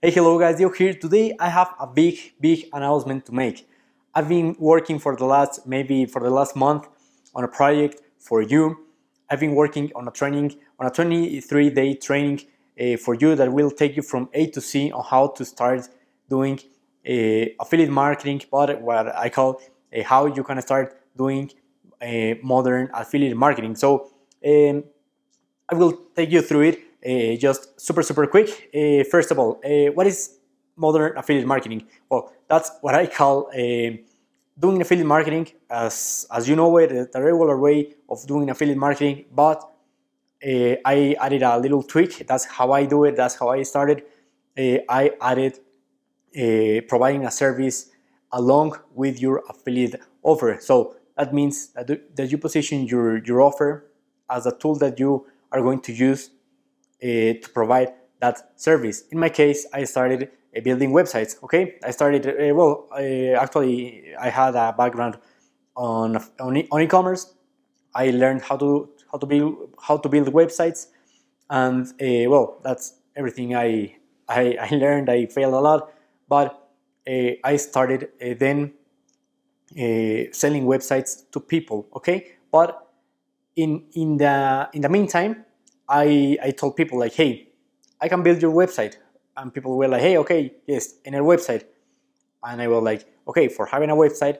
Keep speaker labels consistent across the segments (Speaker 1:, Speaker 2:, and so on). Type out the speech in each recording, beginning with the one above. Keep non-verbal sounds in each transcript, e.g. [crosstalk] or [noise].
Speaker 1: Hey, hello guys, Dio here. Today I have a big, big announcement to make. I've been working for the last, maybe for the last month on a project for you. I've been working on a training, on a 23 day training uh, for you that will take you from A to C on how to start doing uh, affiliate marketing, but what I call uh, how you can start doing modern affiliate marketing. So um, I will take you through it uh, just super, super quick. Uh, first of all, uh, what is modern affiliate marketing? Well, that's what I call doing affiliate marketing as, as you know it, the regular way of doing affiliate marketing, but uh, I added a little tweak. That's how I do it. That's how I started. Uh, I added uh, providing a service along with your affiliate offer. So that means that, that you position your, your offer as a tool that you are going to use uh, to provide that service. In my case, I started uh, building websites. Okay, I started uh, well. actually, I had a background on on, e-commerce. I learned how to how to build how to build websites, and well, that's everything I, I, [laughs] I learned. I failed a lot, but I started then selling websites to people. Okay, but in in the in the meantime, I, I told people like, hey, I can build your website. And people were like, hey, okay, yes, in a website. And I was like, okay, for having a website,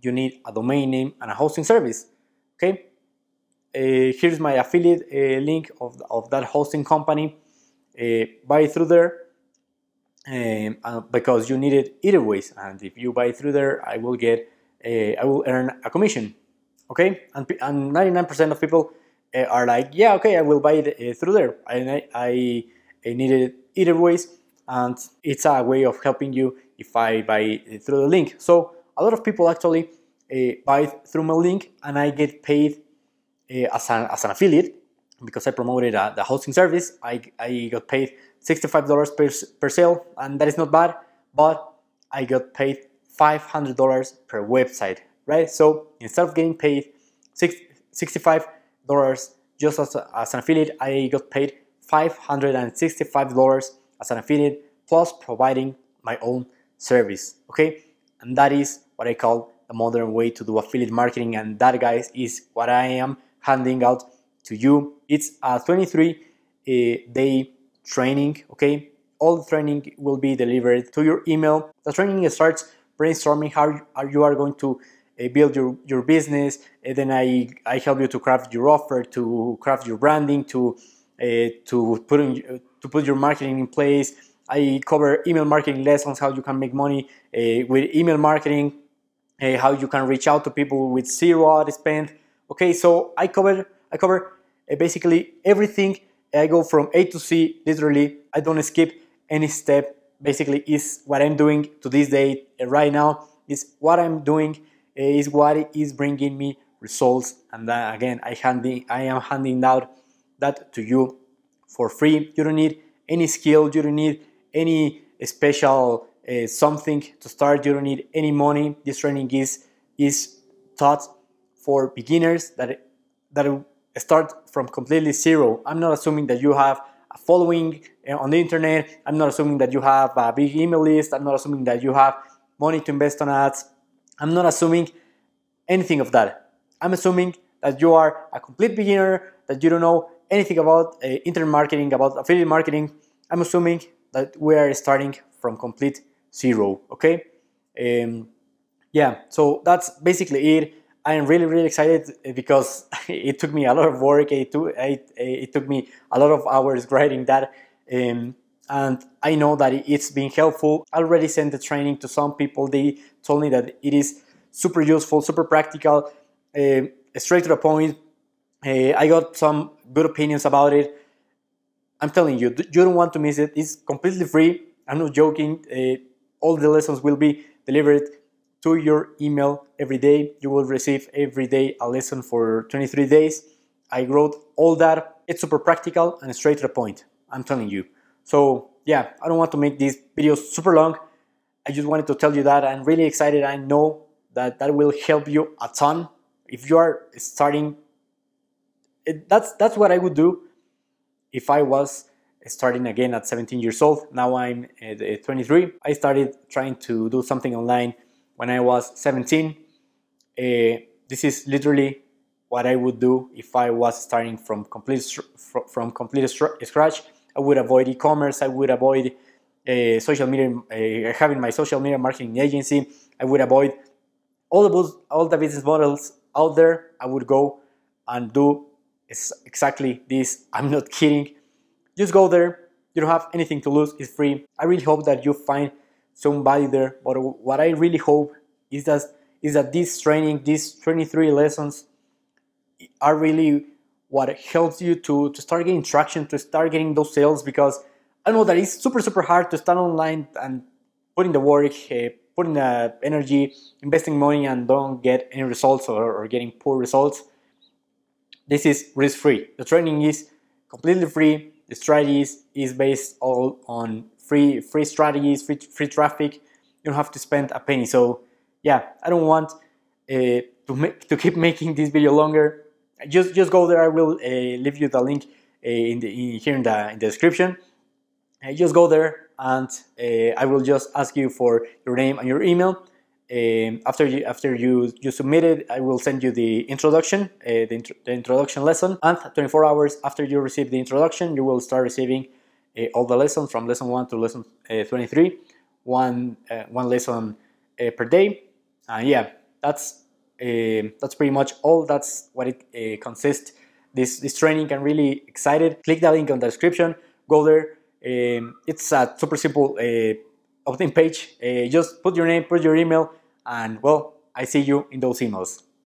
Speaker 1: you need a domain name and a hosting service. Okay, uh, here's my affiliate uh, link of, of that hosting company. Uh, buy through there um, uh, because you need it either ways. And if you buy through there, I will get, uh, I will earn a commission. Okay, and, and 99% of people are like, yeah, okay, I will buy it uh, through there. I, I, I need it either ways, and it's a way of helping you if I buy through the link. So a lot of people actually uh, buy through my link, and I get paid as, an, as an affiliate because I promoted uh, the hosting service. I, I got paid $65 per, per sale, and that is not bad, but I got paid $500 per website, right? So instead of getting paid 65 dollars just as, as an affiliate. I got paid $565 as an affiliate plus providing my own service. Okay, and that is what I call the modern way to do affiliate marketing, and that, guys, is what I am handing out to you. It's a 23 uh, day training. Okay, all the training will be delivered to your email. The training starts brainstorming how you are going to build your, your business. And then I, I help you to craft your offer, to craft your branding, to uh, to put in, to put your marketing in place. I cover email marketing lessons, how you can make money uh, with email marketing, uh, how you can reach out to people with zero ad spend. Okay, so I cover I cover basically everything. I go from A to C, literally. I don't skip any step. Basically, is what I'm doing to this day right now. Is what I'm doing is what is bringing me results. And that, again I, handing, I am handing out that to you for free. You don't need any skill you don't need any special uh, something to start. You don't need any money. This training is is taught for beginners that that start from completely zero. I'm not assuming that you have a following uh, on the internet. I'm not assuming that you have a big email list. I'm not assuming that you have money to invest on ads I'm not assuming anything of that. I'm assuming that you are a complete beginner, that you don't know anything about uh, internet marketing, about affiliate marketing. I'm assuming that we are starting from complete zero, okay? Um, yeah, so that's basically it. I am really, really excited uh, because [laughs] it took me a lot of work. It took, it, it took me a lot of hours [laughs] writing that. Um, and I know that it's been helpful. I already sent the training to some people. They told me that it is super useful, super practical, uh, straight to the point. Uh, I got some good opinions about it. I'm telling you, you don't want to miss it. It's completely free. I'm not joking. Uh, all the lessons will be delivered to your email every day. You will receive every day a lesson for 23 days. I wrote all that. It's super practical and straight to the point. I'm telling you. So yeah, I don't want to make these videos super long. I just wanted to tell you that I'm really excited. I know that that will help you a ton if you are starting. It, that's that's what I would do if I was starting again at 17 years old. Now I'm uh, 23. I started trying to do something online when I was 17. Uh, this is literally what I would do if I was starting from complete from complete scratch. I would avoid e-commerce. I would avoid uh, social media, uh, having my social media marketing agency. I would avoid all the all the business models out there. I would go and do exactly this. [laughs] I'm not kidding. Just go there. You don't have anything to lose. It's free. I really hope that you find some value there. But what I really hope is that is that this training, these 23 lessons, are really what helps you to, to start getting traction, to start getting those sales because I know that it's super, super hard to stand online and putting the work, uh, putting the energy, investing money and don't get any results or, or getting poor results. This is risk free. The training is completely free. The strategies is based all on free free strategies, free, free traffic. You don't have to spend a penny. So yeah, I don't want uh, to make to keep [laughs] making this video longer. Just just go there. I will uh, leave you the link uh, in the in, here in the in the description. Uh, just go there and I will just ask you for your name and your email. Um, after you after you you submit it, I will send you the introduction, uh, the, the, introduction lesson, and 24 hours after you receive the introduction, you will start receiving uh, all the lessons from lesson one to lesson uh, 23, one one lesson per day. And yeah, that's that's pretty much all. That's what it consists. This this training. I'm really excited. Click the link on the description. Go there um, it's a super simple uh, opt-in page. Uh, just put your name, put your email, and well, I see you in those emails.